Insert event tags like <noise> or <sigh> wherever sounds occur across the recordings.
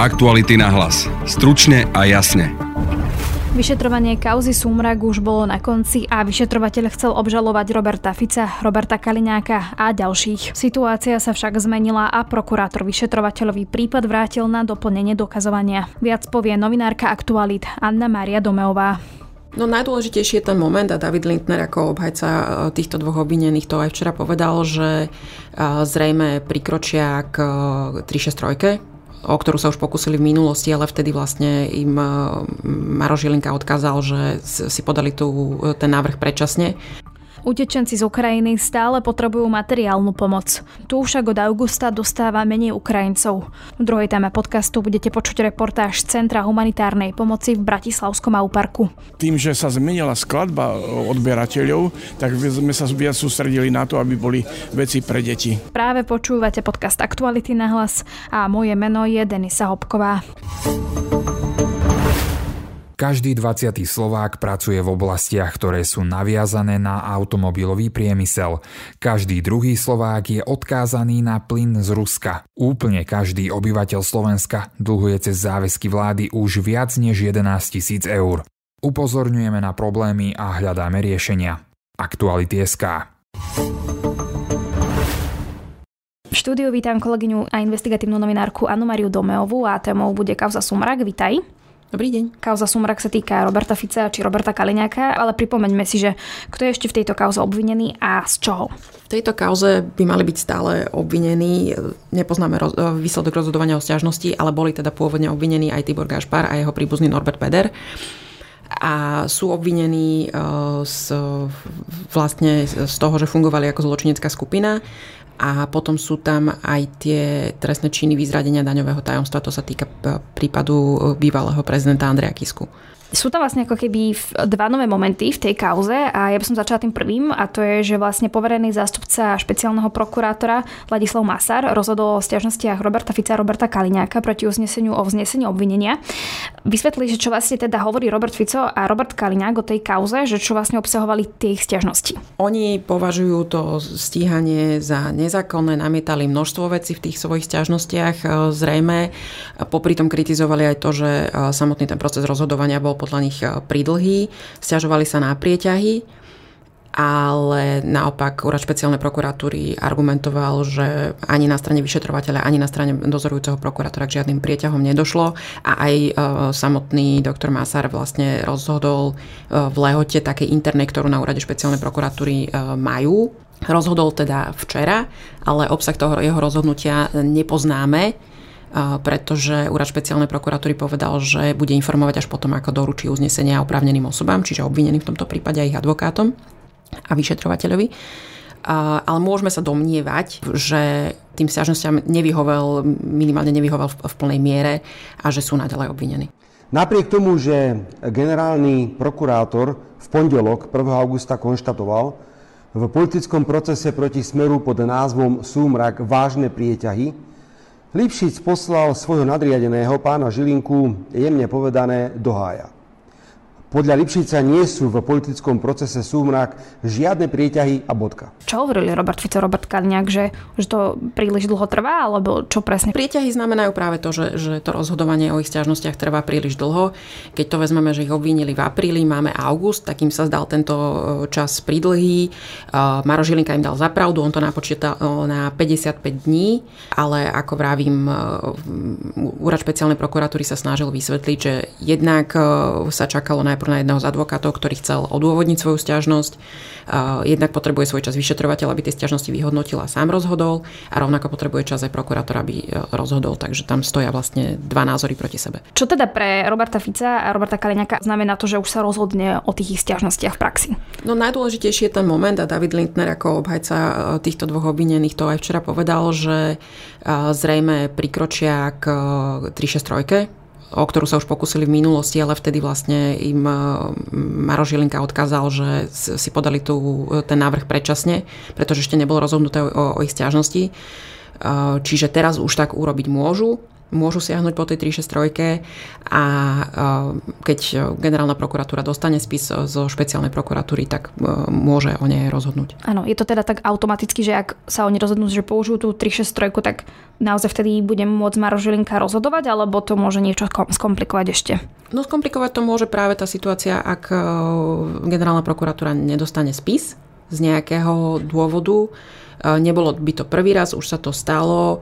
Aktuality na hlas. Stručne a jasne. Vyšetrovanie kauzy Sumrak už bolo na konci a vyšetrovateľ chcel obžalovať Roberta Fica, Roberta Kaliňáka a ďalších. Situácia sa však zmenila a prokurátor vyšetrovateľový prípad vrátil na doplnenie dokazovania. Viac povie novinárka Aktualit Anna Mária Domeová. No najdôležitejší je ten moment a David Lindner ako obhajca e, týchto dvoch obvinených to aj včera povedal, že e, zrejme prikročia k 363 o ktorú sa už pokusili v minulosti, ale vtedy vlastne im eh, Maro Žilinka odkázal, že si podali eh, ten návrh predčasne. Utečenci z Ukrajiny stále potrebujú materiálnu pomoc. Tu však od augusta dostáva menej Ukrajincov. V druhej téme podcastu budete počuť reportáž z Centra humanitárnej pomoci v Bratislavskom auparku. Tým, že sa zmenila skladba odberateľov, tak sme sa viac sústredili na to, aby boli veci pre deti. Práve počúvate podcast Aktuality na hlas a moje meno je Denisa Hopková. Každý 20. Slovák pracuje v oblastiach, ktoré sú naviazané na automobilový priemysel. Každý druhý Slovák je odkázaný na plyn z Ruska. Úplne každý obyvateľ Slovenska dlhuje cez záväzky vlády už viac než 11 tisíc eur. Upozorňujeme na problémy a hľadáme riešenia. Aktuality SK. V štúdiu vítam kolegyňu a investigatívnu novinárku Anu Mariu Domeovú a témou bude kauza Sumrak. Vitaj. Dobrý deň. Kauza Sumrak sa týka Roberta Fica či Roberta Kaliňáka, ale pripomeňme si, že kto je ešte v tejto kauze obvinený a z čoho? V tejto kauze by mali byť stále obvinení. Nepoznáme roz- výsledok rozhodovania o stiažnosti, ale boli teda pôvodne obvinení aj Tibor Gašpar a jeho príbuzný Norbert Peder a sú obvinení z, vlastne z toho, že fungovali ako zločinecká skupina a potom sú tam aj tie trestné činy vyzradenia daňového tajomstva. To sa týka prípadu e, bývalého prezidenta Andreja Kisku sú tam vlastne ako keby dva nové momenty v tej kauze a ja by som začala tým prvým a to je, že vlastne poverený zástupca špeciálneho prokurátora Ladislav Masar rozhodol o stiažnostiach Roberta Fica a Roberta Kaliňáka proti uzneseniu o vznesení obvinenia. Vysvetli, že čo vlastne teda hovorí Robert Fico a Robert Kaliňák o tej kauze, že čo vlastne obsahovali tie ich stiažnosti. Oni považujú to stíhanie za nezákonné, namietali množstvo vecí v tých svojich stiažnostiach. Zrejme popri tom kritizovali aj to, že samotný ten proces rozhodovania bol podľa nich eh, pridlhý, stiažovali sa na prieťahy, ale naopak úrad špeciálnej prokuratúry argumentoval, že ani na strane vyšetrovateľa, ani na strane dozorujúceho prokurátora k žiadnym prieťahom nedošlo a aj e, samotný doktor Masar vlastne rozhodol e, v lehote takej internej, ktorú na úrade špeciálnej prokuratúry e, majú. Rozhodol teda včera, ale obsah toho jeho rozhodnutia nepoznáme pretože úrad špeciálnej prokuratúry povedal, že bude informovať až potom, ako doručí uznesenia oprávneným osobám, čiže obvineným v tomto prípade aj ich advokátom a vyšetrovateľovi. Ale môžeme sa domnievať, že tým stiažnostiam nevyhovel, minimálne nevyhovel v plnej miere a že sú naďalej obvinení. Napriek tomu, že generálny prokurátor v pondelok 1. augusta konštatoval v politickom procese proti Smeru pod názvom Súmrak vážne prieťahy, Lipšic poslal svojho nadriadeného pána Žilinku jemne povedané do hája. Podľa Lipšica nie sú v politickom procese súmrak žiadne prieťahy a bodka. Čo hovorili Robert Fico, Robert Kaliňák, že, že to príliš dlho trvá, alebo čo presne? Prieťahy znamenajú práve to, že, že to rozhodovanie o ich stiažnostiach trvá príliš dlho. Keď to vezmeme, že ich obvinili v apríli, máme august, tak im sa zdal tento e, čas pridlhý. E, Maro Žilinka im dal zapravdu, on to napočítal e, na 55 dní, ale ako vravím, úrad špeciálnej prokuratúry sa snažil vysvetliť, že jednak sa čakalo na najprv na jedného z advokátov, ktorý chcel odôvodniť svoju stiažnosť. Jednak potrebuje svoj čas vyšetrovateľ, aby tie stiažnosti vyhodnotil a sám rozhodol a rovnako potrebuje čas aj prokurátor, aby e, rozhodol, takže tam stoja vlastne dva názory proti sebe. Čo teda pre Roberta Fica a Roberta Kaliňaka znamená to, že už sa rozhodne o tých ich stiažnostiach v praxi? No najdôležitejší je ten moment a David Lindner ako obhajca e, týchto dvoch obvinených to aj včera povedal, že e, zrejme prikročia k 363 o ktorú sa už pokusili v minulosti, ale vtedy vlastne im e, Maro Žilinka odkázal, že si podali tu, ten návrh predčasne, pretože ešte nebolo rozhodnuté o, o ich stiažnosti. Čiže teraz už tak urobiť môžu môžu siahnuť po tej 363 a keď generálna prokuratúra dostane spis zo špeciálnej prokuratúry, tak môže o nej rozhodnúť. Áno, je to teda tak automaticky, že ak sa oni rozhodnú, že použijú tú 363, tak naozaj vtedy bude môcť Maro Žilinka rozhodovať, alebo to môže niečo skomplikovať ešte? No skomplikovať to môže práve tá situácia, ak generálna prokuratúra nedostane spis z nejakého dôvodu. Nebolo by to prvý raz, už sa to stalo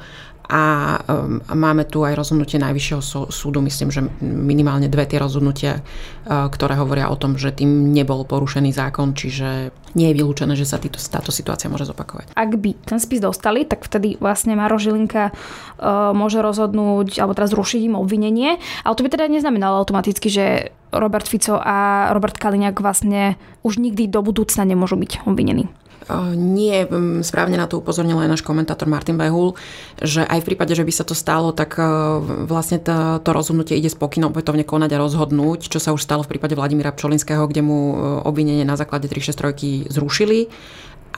a um, máme tu aj rozhodnutie Najvyššieho súdu, myslím, že minimálne dve tie rozhodnutia, uh, ktoré hovoria o tom, že tým nebol porušený zákon, čiže nie je vylúčené, že sa týto, táto situácia môže zopakovať. Ak by ten spis dostali, tak vtedy vlastne Maro Žilinka uh, môže rozhodnúť, alebo teraz zrušiť im obvinenie, ale to by teda neznamenalo automaticky, že Robert Fico a Robert Kaliňák vlastne už nikdy do budúcna nemôžu byť obvinení. Nie, správne na to upozornil aj náš komentátor Martin Behul, že aj v prípade, že by sa to stalo, tak e, vlastne to, to rozhodnutie ide pokynom opätovne konať a rozhodnúť, čo sa už stalo v prípade Vladimíra Pčolinského, kde mu e, obvinenie na základe 363 zrušili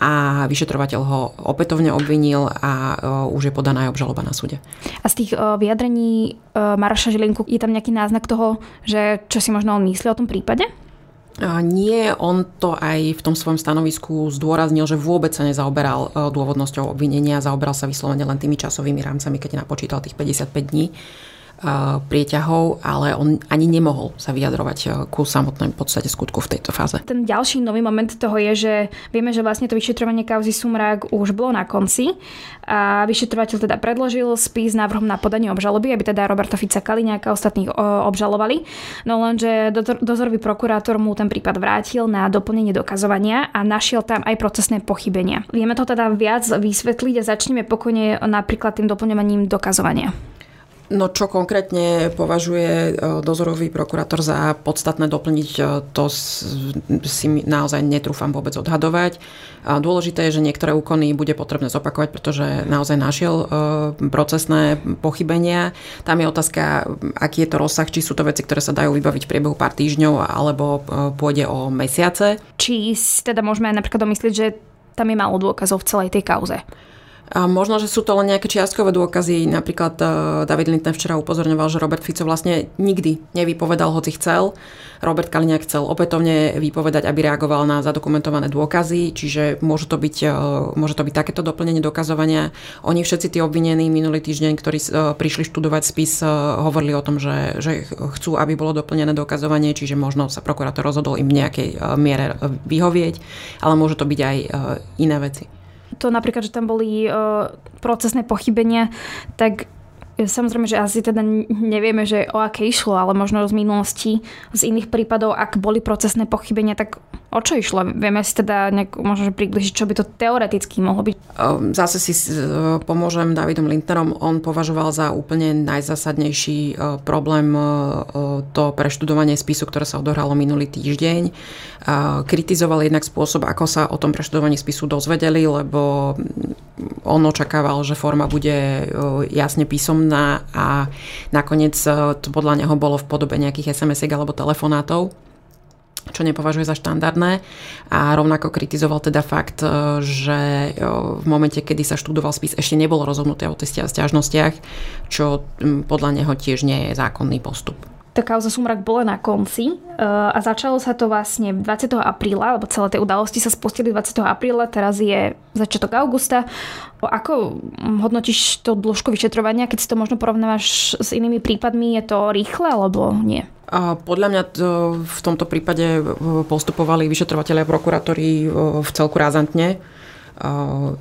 a vyšetrovateľ ho opätovne obvinil a už je podaná aj obžaloba na súde. A z tých vyjadrení Maroša Žilinku je tam nejaký náznak toho, že čo si možno on myslí o tom prípade? Nie, on to aj v tom svojom stanovisku zdôraznil, že vôbec sa nezaoberal e, dôvodnosťou obvinenia, zaoberal sa vyslovene len tými časovými rámcami, keď napočítal tých 55 dní prieťahov, ale on ani nemohol sa vyjadrovať e, ku samotnej podstate skutku v tejto fáze. Ten ďalší nový moment toho je, že vieme, že vlastne to vyšetrovanie kauzy Sumrak už bolo na konci a vyšetrovateľ teda predložil spis návrhom na podanie obžaloby, aby teda Roberta Fica Kaliňáka a ostatných obžalovali. No lenže dozorový prokurátor mu ten prípad vrátil na doplnenie dokazovania a našiel tam aj procesné pochybenia. Vieme to teda viac vysvetliť a začneme pokojne napríklad tým doplňovaním dokazovania. No čo konkrétne považuje e, dozorový prokurátor za podstatné doplniť, e, to si naozaj netrúfam vôbec odhadovať. Dôležité je, že niektoré úkony bude potrebné zopakovať, pretože naozaj našiel e, procesné pochybenia. Tam je otázka, aký je to rozsah, či sú to veci, ktoré sa dajú vybaviť v priebehu pár týždňov, alebo pôjde o mesiace. Či teda môžeme napríklad domyslieť, že tam je málo dôkazov v celej tej kauze. A možno, že sú to len nejaké čiastkové dôkazy. Napríklad uh, David Lindner včera upozorňoval, že Robert Fico vlastne nikdy nevypovedal, hoci chcel. Robert Kaliňák chcel opätovne vypovedať, aby reagoval na zadokumentované dôkazy, čiže môže to byť, uh, môže to byť takéto doplnenie dokazovania. Oni všetci tí obvinení minulý týždeň, ktorí uh, prišli študovať spis, hovorili o tom, že, že chcú, aby bolo doplnené dokazovanie, čiže možno sa prokurátor rozhodol im v nejakej miere vyhovieť, ale môže to byť aj iné veci to napríklad, že tam boli uh, procesné pochybenia, tak Samozrejme, že asi teda nevieme, že o aké išlo, ale možno z minulosti, z iných prípadov, ak boli procesné pochybenia, tak O čo išlo? Vieme si teda nejak možno približiť, čo by to teoreticky mohlo byť? Ehm, zase si e, pomôžem Davidom Lindnerom. On považoval za úplne najzásadnejší e, problém e, to preštudovanie spisu, ktoré sa odohralo minulý týždeň. Kritizoval jednak spôsob, ako sa o tom preštudovaní spisu dozvedeli, lebo on očakával, že forma bude jasne písomná a nakoniec to podľa neho bolo v podobe nejakých SMS-iek alebo telefonátov čo nepovažuje za štandardné. A rovnako kritizoval teda fakt, e, že e, v momente, kedy sa študoval spis, ešte nebolo rozhodnuté o a stiažnostiach, čo podľa neho tiež nie je zákonný postup tá kauza Sumrak bola na konci uh, a začalo sa to vlastne 20. apríla, lebo celé tie udalosti sa spustili 20. apríla, teraz je začiatok augusta. Ako hodnotíš to dĺžku vyšetrovania, keď si to možno porovnávaš s inými prípadmi, je to rýchle alebo nie? A podľa mňa to v tomto prípade postupovali vyšetrovateľe a prokurátori v celku razantne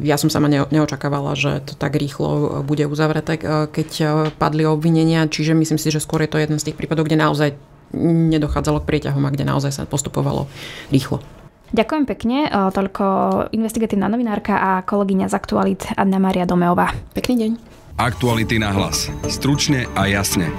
ja som sama neočakávala, že to tak rýchlo bude uzavreté, keď padli obvinenia, čiže myslím si, že skôr je to jeden z tých prípadov, kde naozaj nedochádzalo k prieťahom a kde naozaj sa postupovalo rýchlo. Ďakujem pekne. Toľko investigatívna novinárka a kolegyňa z Aktualit Anna Maria Domeová. Pekný deň. Aktuality na hlas. Stručne a jasne.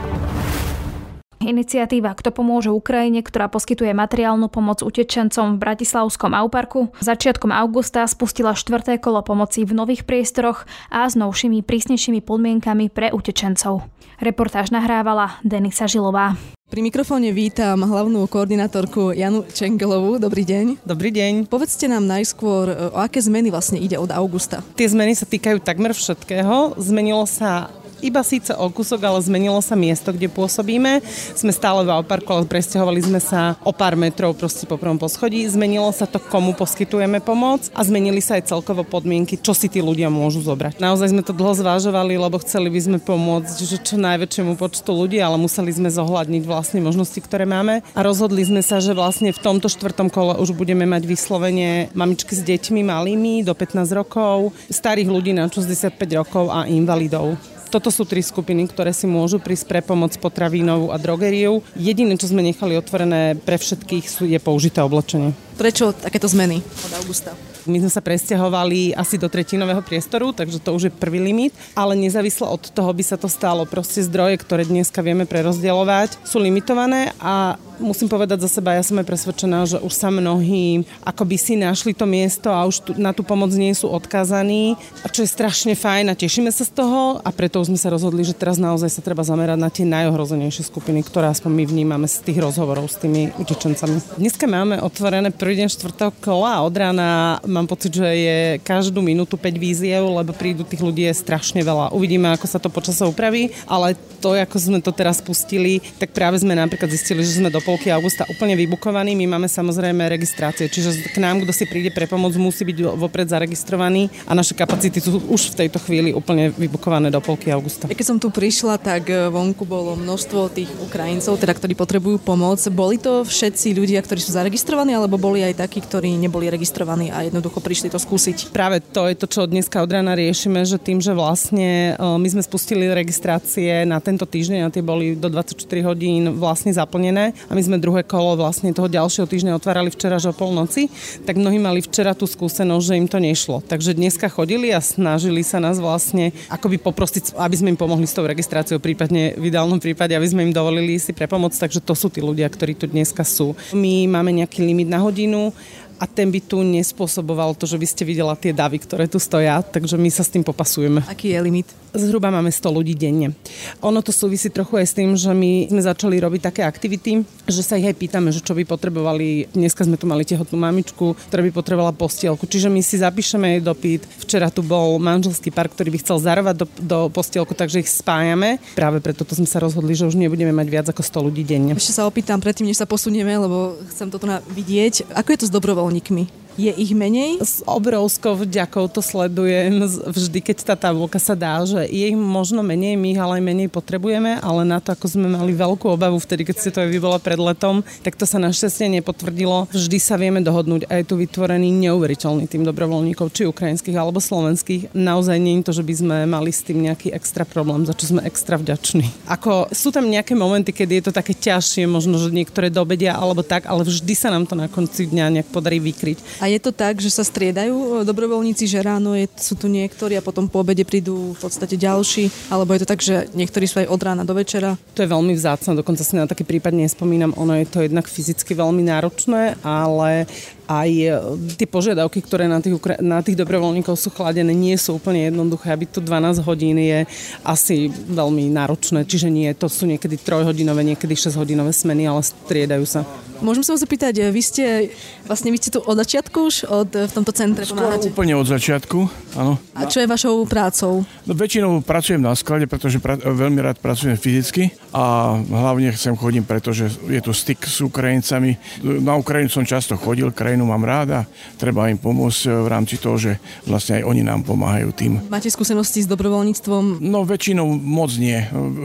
Iniciatíva Kto pomôže Ukrajine, ktorá poskytuje materiálnu pomoc utečencom v Bratislavskom Auparku, začiatkom augusta spustila štvrté kolo pomoci v nových priestoroch a s novšími prísnejšími podmienkami pre utečencov. Reportáž nahrávala Denisa Žilová. Pri mikrofóne vítam hlavnú koordinátorku Janu Čengelovú. Dobrý deň. Dobrý deň. Povedzte nám najskôr, o aké zmeny vlastne ide od augusta. Tie zmeny sa týkajú takmer všetkého. Zmenilo sa iba síce o kúsok, ale zmenilo sa miesto, kde pôsobíme. Sme stále v Auparku, ale presťahovali sme sa o pár metrov proste po prvom poschodí. Zmenilo sa to, komu poskytujeme pomoc a zmenili sa aj celkovo podmienky, čo si tí ľudia môžu zobrať. Naozaj sme to dlho zvážovali, lebo chceli by sme pomôcť že čo najväčšiemu počtu ľudí, ale museli sme zohľadniť vlastne možnosti, ktoré máme. A rozhodli sme sa, že vlastne v tomto štvrtom kole už budeme mať vyslovene mamičky s deťmi malými do 15 rokov, starých ľudí na 65 rokov a invalidov. Toto sú tri skupiny, ktoré si môžu prísť pre pomoc potravínovú a drogeriou. Jediné, čo sme nechali otvorené pre všetkých, sú, je použité oblečenie. Prečo takéto zmeny od augusta? My sme sa presťahovali asi do tretinového priestoru, takže to už je prvý limit, ale nezávisle od toho by sa to stalo. Proste zdroje, ktoré dneska vieme prerozdielovať, sú limitované a musím povedať za seba, ja som aj presvedčená, že už sa mnohí akoby si našli to miesto a už tu, na tú pomoc nie sú odkázaní, čo je strašne fajn a tešíme sa z toho a preto už sme sa rozhodli, že teraz naozaj sa treba zamerať na tie najohrozenejšie skupiny, ktoré aspoň my vnímame z tých rozhovorov s tými utečencami. Dneska máme otvorené prvý deň štvrtého kola od rána mám pocit, že je každú minútu 5 víziev, lebo prídu tých ľudí je strašne veľa. Uvidíme, ako sa to počasie upraví, ale to, ako sme to teraz pustili, tak práve sme napríklad zistili, že sme do polky augusta úplne vybukovaní. My máme samozrejme registrácie, čiže k nám, kto si príde pre pomoc, musí byť vopred zaregistrovaný a naše kapacity sú už v tejto chvíli úplne vybukované do polky augusta. Keď som tu prišla, tak e, vonku bolo množstvo tých Ukrajincov, teda, ktorí potrebujú pomoc. Boli to všetci ľudia, ktorí sú zaregistrovaní, alebo boli aj takí, ktorí neboli registrovaní a jedno jednoducho prišli to skúsiť. Práve to je to, čo dneska od rána riešime, že tým, že vlastne e, my sme spustili registrácie na tento týždeň a tie boli do 24 hodín vlastne zaplnené a my sme druhé kolo vlastne toho ďalšieho týždňa otvárali včera, že o polnoci, tak mnohí mali včera tú skúsenosť, že im to nešlo. Takže dneska chodili a snažili sa nás vlastne akoby poprosiť, aby sme im pomohli s tou registráciou, prípadne v ideálnom prípade, aby sme im dovolili si prepomoc. Takže to sú tí ľudia, ktorí tu dneska sú. My máme nejaký limit na hodinu a ten by tu nespôsoboval to, že by ste videla tie davy, ktoré tu stoja, takže my sa s tým popasujeme. Aký je limit? Zhruba máme 100 ľudí denne. Ono to súvisí trochu aj s tým, že my sme začali robiť také aktivity, že sa ich aj pýtame, že čo by potrebovali. Dneska sme tu mali tehotnú mamičku, ktorá by potrebovala postielku. Čiže my si zapíšeme jej dopyt. Včera tu bol manželský pár, ktorý by chcel zarovať do, do postielku, takže ich spájame. Práve preto to sme sa rozhodli, že už nebudeme mať viac ako 100 ľudí denne. Ešte sa opýtam predtým, než sa posunieme, lebo chcem toto vidieť. Ako je to s dobrovoľníkmi? Je ich menej? S obrovskou vďakou to sledujem vždy, keď tá tabulka sa dá, že je ich možno menej, my ich ale aj menej potrebujeme, ale na to, ako sme mali veľkú obavu vtedy, keď ste to aj vy bola pred letom, tak to sa našťastie nepotvrdilo. Vždy sa vieme dohodnúť a je tu vytvorený neuveriteľný tým dobrovoľníkov, či ukrajinských alebo slovenských. Naozaj nie je to, že by sme mali s tým nejaký extra problém, za čo sme extra vďační. Ako sú tam nejaké momenty, kedy je to také ťažšie, možno, že niektoré dobedia alebo tak, ale vždy sa nám to na konci dňa nejak podarí vykryť. A je to tak, že sa striedajú e, dobrovoľníci, že ráno je, sú tu niektorí a potom po obede prídu v podstate ďalší, alebo je to tak, že niektorí sú aj od rána do večera? To je veľmi vzácne, dokonca si na taký prípad nespomínam. Ono je to jednak fyzicky veľmi náročné, ale aj e, tie požiadavky, ktoré na tých, na tých dobrovoľníkov sú chladené, nie sú úplne jednoduché. Aby to 12 hodín je asi veľmi náročné, čiže nie, to sú niekedy trojhodinové, niekedy 6 hodinové smeny, ale striedajú sa. Môžem sa vás zapýtať, vy ste, vlastne vy ste tu od začiatku už od, v tomto centre Skoro pomáhate? úplne od začiatku, áno. A čo je vašou prácou? No, väčšinou pracujem na sklade, pretože pra, veľmi rád pracujem fyzicky a hlavne sem chodím, pretože je tu styk s Ukrajincami. Na Ukrajinu som často chodil, krajinu mám rád a treba im pomôcť v rámci toho, že vlastne aj oni nám pomáhajú tým. Máte skúsenosti s dobrovoľníctvom? No väčšinou moc nie.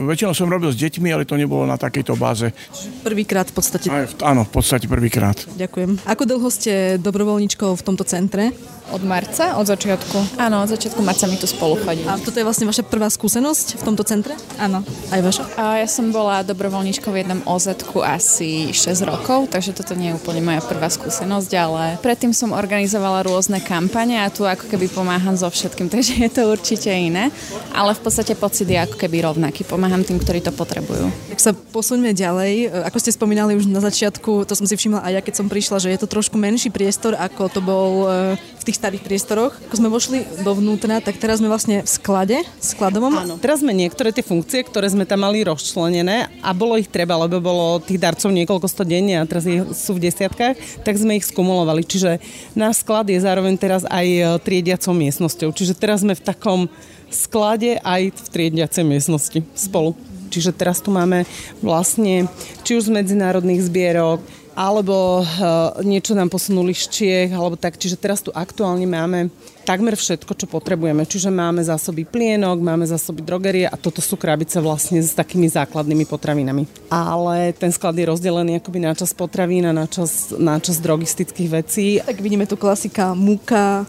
Väčšinou som robil s deťmi, ale to nebolo na takejto báze. Prvýkrát v podstate? Aj, áno, v podstate prvýkrát. Ďakujem. Ako dlho ste dobrovoľničkou v tomto centre? Od marca, od začiatku. Áno, od začiatku marca my tu spolu chodíme. A toto je vlastne vaša prvá skúsenosť v tomto centre? Áno. Aj vaša? A ja som bola dobrovoľníčkou v jednom oz asi 6 rokov, takže toto nie je úplne moja prvá skúsenosť, ale predtým som organizovala rôzne kampane a tu ako keby pomáham so všetkým, <laughs> takže je to určite iné, ale v podstate pocit je ako keby rovnaký. Pomáham tým, ktorí to potrebujú. Tak sa posuňme ďalej. Ako ste spomínali už na začiatku, to som si všimla aj ja, keď som prišla, že je to trošku menší priestor, ako to bol e, tých starých priestoroch. Ako sme vošli dovnútra, tak teraz sme vlastne v sklade, skladovom. Áno, teraz sme niektoré tie funkcie, ktoré sme tam mali rozčlenené a bolo ich treba, lebo bolo tých darcov niekoľko sto denne a teraz sú v desiatkách, tak sme ich skumulovali. Čiže náš sklad je zároveň teraz aj e, triediacou miestnosťou. Čiže teraz sme v takom sklade aj v triediacej miestnosti spolu. Čiže teraz tu máme vlastne či už z medzinárodných zbierok, alebo uh, niečo nám posunuli z Čiech, alebo tak. Čiže teraz tu aktuálne máme takmer všetko, čo potrebujeme. Čiže máme zásoby plienok, máme zásoby drogerie a toto sú krabice vlastne s takými základnými potravinami. Ale ten sklad je rozdelený akoby na čas potravín a na čas, na čas drogistických vecí. Tak vidíme tu klasika múka,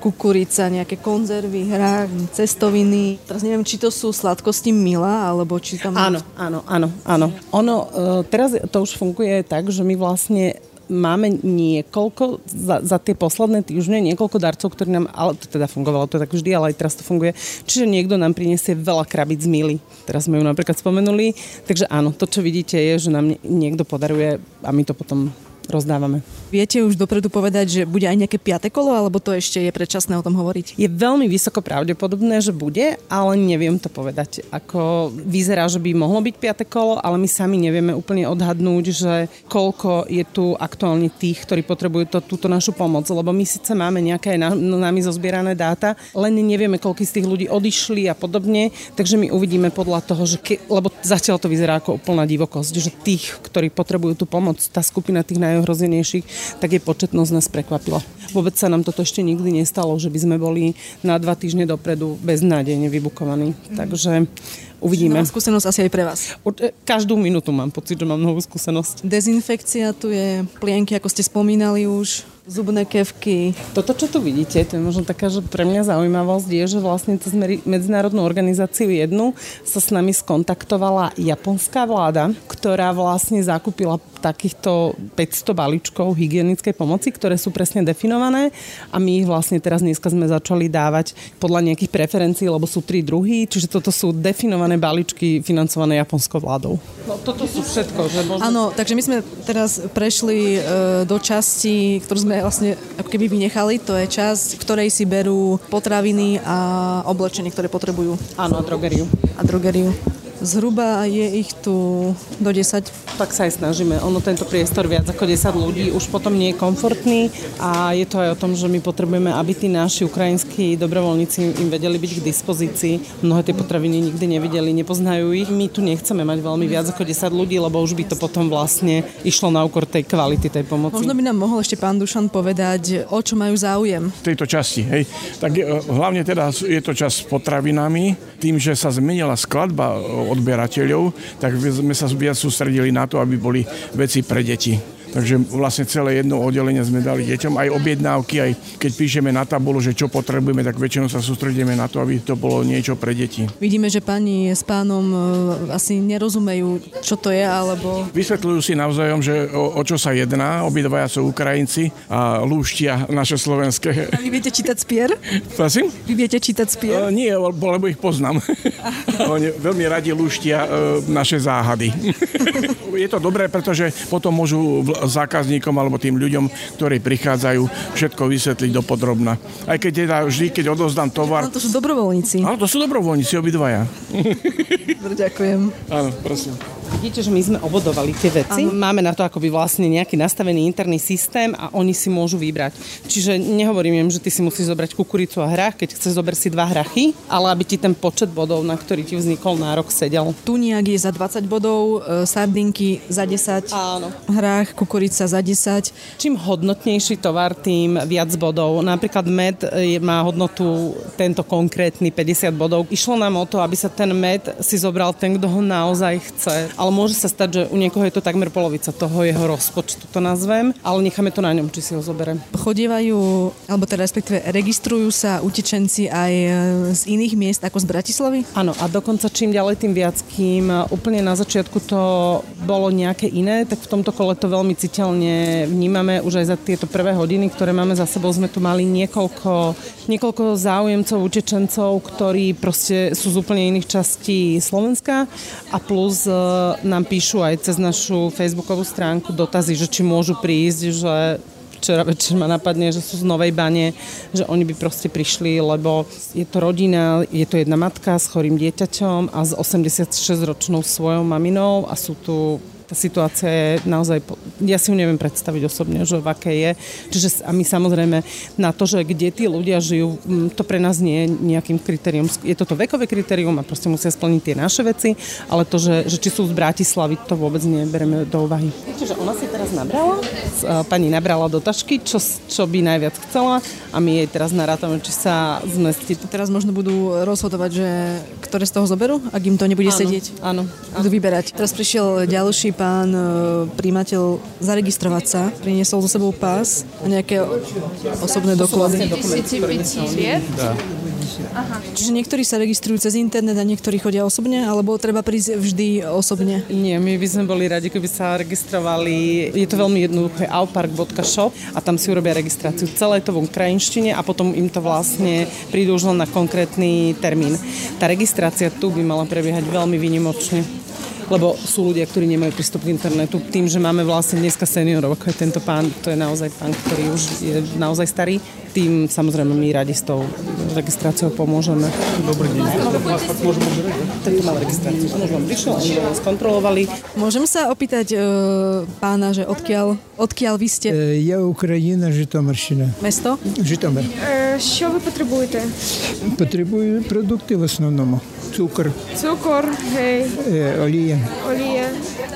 kukurica, nejaké konzervy, hrách, cestoviny. Teraz neviem, či to sú sladkosti Mila, alebo či tam... Áno, áno, áno, áno. Ono, e, teraz to už funguje tak, že my vlastne máme niekoľko, za, za tie posledné týždne, niekoľko darcov, ktorí nám, ale to teda fungovalo to tak vždy, ale aj teraz to funguje. Čiže niekto nám priniesie veľa krabic z Mily. Teraz sme ju napríklad spomenuli. Takže áno, to, čo vidíte, je, že nám niekto podaruje a my to potom rozdávame. Viete už dopredu povedať, že bude aj nejaké piate kolo, alebo to ešte je predčasné o tom hovoriť? Je veľmi vysoko pravdepodobné, že bude, ale neviem to povedať. Ako vyzerá, že by mohlo byť piate kolo, ale my sami nevieme úplne odhadnúť, že koľko je tu aktuálne tých, ktorí potrebujú to, túto našu pomoc. Lebo my síce máme nejaké nami zozbierané dáta, len nevieme, koľko z tých ľudí odišli a podobne, takže my uvidíme podľa toho, že ke, lebo zatiaľ to vyzerá ako úplná divokosť, že tých, ktorí potrebujú tú pomoc, tá skupina tých naj najohrozenejších, tak je početnosť nás prekvapila. Vôbec sa nám toto ešte nikdy nestalo, že by sme boli na dva týždne dopredu beznádejne vybukovaní. Mm. Takže uvidíme. Nová skúsenosť asi aj pre vás. Každú minútu mám pocit, že mám novú skúsenosť. Dezinfekcia tu je, plienky, ako ste spomínali už zubné kevky. Toto, čo tu vidíte, to je možno taká, že pre mňa zaujímavosť je, že vlastne cez medzinárodnú organizáciu jednu sa s nami skontaktovala japonská vláda, ktorá vlastne zakúpila takýchto 500 balíčkov hygienickej pomoci, ktoré sú presne definované a my ich vlastne teraz dneska sme začali dávať podľa nejakých preferencií, lebo sú tri druhy, čiže toto sú definované balíčky financované japonskou vládou. No toto sú všetko. Že možno... Áno, takže my sme teraz prešli e, do časti, ktorú sme vlastne ako keby vynechali, to je časť, ktorej si berú potraviny a oblečenie, ktoré potrebujú. Áno, a drogeriu. A drogeriu. Zhruba je ich tu do 10. Tak sa aj snažíme. Ono tento priestor viac ako 10 ľudí už potom nie je komfortný a je to aj o tom, že my potrebujeme, aby tí naši ukrajinskí dobrovoľníci im vedeli byť k dispozícii. Mnohé tie potraviny nikdy nevideli, nepoznajú ich. My tu nechceme mať veľmi viac ako 10 ľudí, lebo už by to potom vlastne išlo na úkor tej kvality tej pomoci. Možno by nám mohol ešte pán Dušan povedať, o čo majú záujem. V tejto časti, hej. Tak e, hlavne teda je to čas s potravinami, tým, že sa zmenila skladba odberateľov, tak sme sa viac sústredili na to, aby boli veci pre deti. Takže vlastne celé jedno oddelenie sme dali deťom, aj objednávky, aj keď píšeme na tabulu, že čo potrebujeme, tak väčšinou sa sústredíme na to, aby to bolo niečo pre deti. Vidíme, že pani s pánom e, asi nerozumejú, čo to je, alebo... Vysvetľujú si navzájom, že o, o čo sa jedná. Obidvaja sú Ukrajinci a lúštia naše slovenské. A vy viete čítať spier? Prosím? Vy viete čítať spier? Uh, nie, lebo ich poznám. <laughs> Oni veľmi radi lúštia uh, naše záhady. <laughs> je to dobré, pretože potom môžu zákazníkom alebo tým ľuďom, ktorí prichádzajú, všetko vysvetliť do podrobna. Aj keď teda vždy, keď odozdám tovar... Áno, to sú dobrovoľníci. Áno, to sú dobrovoľníci, obidvaja. Dobre, ďakujem. Áno, prosím. Vidíte, že my sme obodovali tie veci. Ano. Máme na to akoby vlastne nejaký nastavený interný systém a oni si môžu vybrať. Čiže nehovorím im, že ty si musíš zobrať kukuricu a hrách, keď chceš zober si dva hrachy, ale aby ti ten počet bodov, na ktorý ti vznikol nárok, sedel. Tuniak je za 20 bodov, e, sardinky za 10, Áno. hrách, kukurica za 10. Čím hodnotnejší tovar, tým viac bodov. Napríklad med e, má hodnotu tento konkrétny 50 bodov. Išlo nám o to, aby sa ten med si zobral ten, kto ho naozaj chce ale môže sa stať, že u niekoho je to takmer polovica toho jeho rozpočtu, to nazvem, ale necháme to na ňom, či si ho zoberiem. Chodievajú, alebo teda respektíve registrujú sa utečenci aj e, z iných miest ako z Bratislavy? Áno, a dokonca čím ďalej, tým viac, kým úplne na začiatku to bolo nejaké iné, tak v tomto kole to veľmi citeľne vnímame. Už aj za tieto prvé hodiny, ktoré máme za sebou, sme tu mali niekoľko, niekoľko záujemcov, utečencov, ktorí proste sú z úplne iných častí Slovenska a plus e, nám píšu aj cez našu facebookovú stránku dotazy, že či môžu prísť, že včera večer ma napadne, že sú z Novej Bane, že oni by proste prišli, lebo je to rodina, je to jedna matka s chorým dieťaťom a s 86-ročnou svojou maminou a sú tu tá situácia je naozaj, ja si ju neviem predstaviť osobne, že v akej je. Čiže a my samozrejme na to, že kde tí ľudia žijú, to pre nás nie je nejakým kritérium. Je toto vekové kritérium a proste musia splniť tie naše veci, ale to, že, že či sú z Bratislavy, to vôbec neberieme do úvahy. Čiže ona si teraz nabrala, pani nabrala do tašky, čo, čo by najviac chcela a my jej teraz narátame, či sa zmestí. Teraz možno budú rozhodovať, že ktoré z toho zoberú, ak im to nebude áno, sedieť. Áno. Budú vyberať. Teraz prišiel ďalší pán e, príjimateľ zaregistrovať sa, priniesol so sebou pás a nejaké osobné doklady. Aha. Čiže niektorí sa registrujú cez internet a niektorí chodia osobne, alebo treba prísť vždy osobne? Nie, my by sme boli radi, keby sa registrovali. Je to veľmi jednoduché aupark.shop a tam si urobia registráciu. Celé je to v krajinštine a potom im to vlastne prídu už len na konkrétny termín. Tá registrácia tu by mala prebiehať veľmi vynimočne lebo sú ľudia, ktorí nemajú prístup k internetu. Tým, že máme vlastne dneska seniorov, ako je tento pán, to je naozaj pán, ktorý už je naozaj starý, tým samozrejme my radi s tou registráciou pomôžeme. Dobrý deň. Tento mal registráciu. On už vám prišiel, oni vás skontrolovali. Môžem sa opýtať e, pána, že odkiaľ, odkiaľ vy ste? Я Україна, Житомирщина. Mesto? Житомир. Е, Що ви потребуєте? Потребую продукти в основному. Цукор, Цукор, гей, е, олія, олія,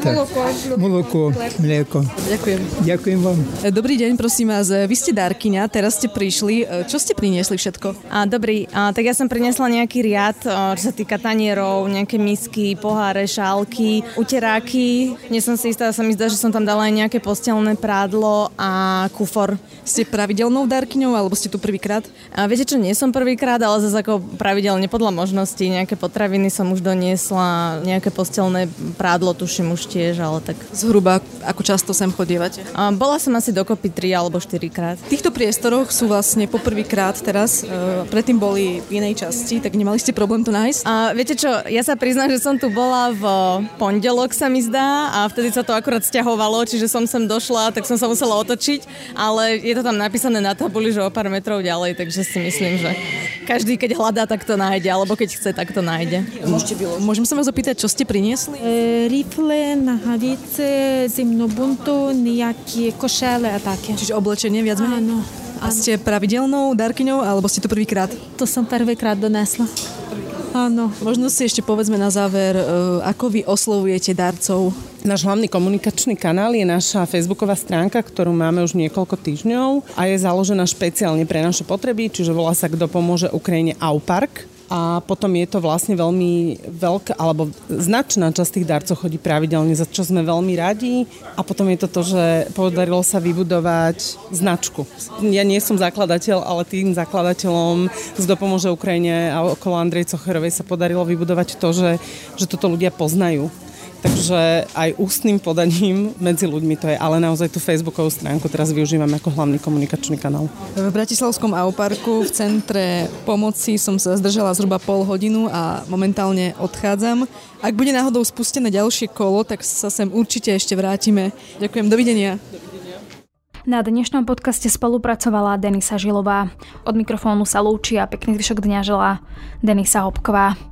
Так. молоко. молоко, млеко. Ďakujem. Ďakujem vám. E, Dobrý deň, prosím vás. E, Vy ste dárkyňa, teraz ste prišli. E, Čo ste priniesli všetko? A, dobrý, a, tak ja som priniesla nejaký riad, a, čo sa týka tanierov, nejaké misky, poháre, šálky, uteráky. Nie som si istá, sa mi zdá, že som tam dala aj nejaké postelné prádlo a kufor. Ste pravidelnou dárkyňou, alebo ste tu prvýkrát? A viete čo, nie som prvýkrát, ale zase ako pravidelne podľa možností. Nejaké potraviny som už doniesla, nejaké postelné prádlo tuším už tiež, ale tak... Zhruba, ako často sem chodievate? A, bola som asi dokopy 3 alebo 4 krát. V týchto priestoroch sú vlastne poprvýkrát teraz, e, predtým boli v inej časti, tak nemali ste problém to nájsť? A viete čo, ja sa priznám, že som tu bola v pondelok sa mi zdá a vtedy sa to akurát stiahovalo, čiže som sem došla, tak som sa musela otočiť, ale je to tam napísané na tabuli, že o pár metrov ďalej, takže si myslím, že každý, keď hľadá, tak to nájde, alebo keď chce, tak to nájde. Môžete vyložiť. Môžem sa vás opýtať, čo ste priniesli? E, rifle, nohavice, zimnobuntu, nejaké košele a také. Čiže oblečenie viac menej? Áno. A ste pravidelnou darkyňou, alebo ste to prvýkrát? To som prvýkrát donesla. Áno. Možno si ešte povedzme na záver, e, ako vy oslovujete darcov? Náš hlavný komunikačný kanál je naša facebooková stránka, ktorú máme už niekoľko týždňov a je založená špeciálne pre naše potreby, čiže volá sa Kto pomôže Ukrajine Aupark. A potom je to vlastne veľmi veľká, alebo značná časť tých darcov chodí pravidelne, za čo sme veľmi radi. A potom je to to, že podarilo sa vybudovať značku. Ja nie som zakladateľ, ale tým zakladateľom z Dopomôže Ukrajine a okolo Andrej Cocherovej sa podarilo vybudovať to, že, že toto ľudia poznajú. Takže aj ústnym podaním medzi ľuďmi to je, ale naozaj tú facebookovú stránku teraz využívame ako hlavný komunikačný kanál. V Bratislavskom Auparku v centre pomoci som sa zdržala zhruba pol hodinu a momentálne odchádzam. Ak bude náhodou spustené ďalšie kolo, tak sa sem určite ešte vrátime. Ďakujem, dovidenia. Na dnešnom podcaste spolupracovala Denisa Žilová. Od mikrofónu sa lúči a pekný zvyšok dňa želá Denisa Hopková.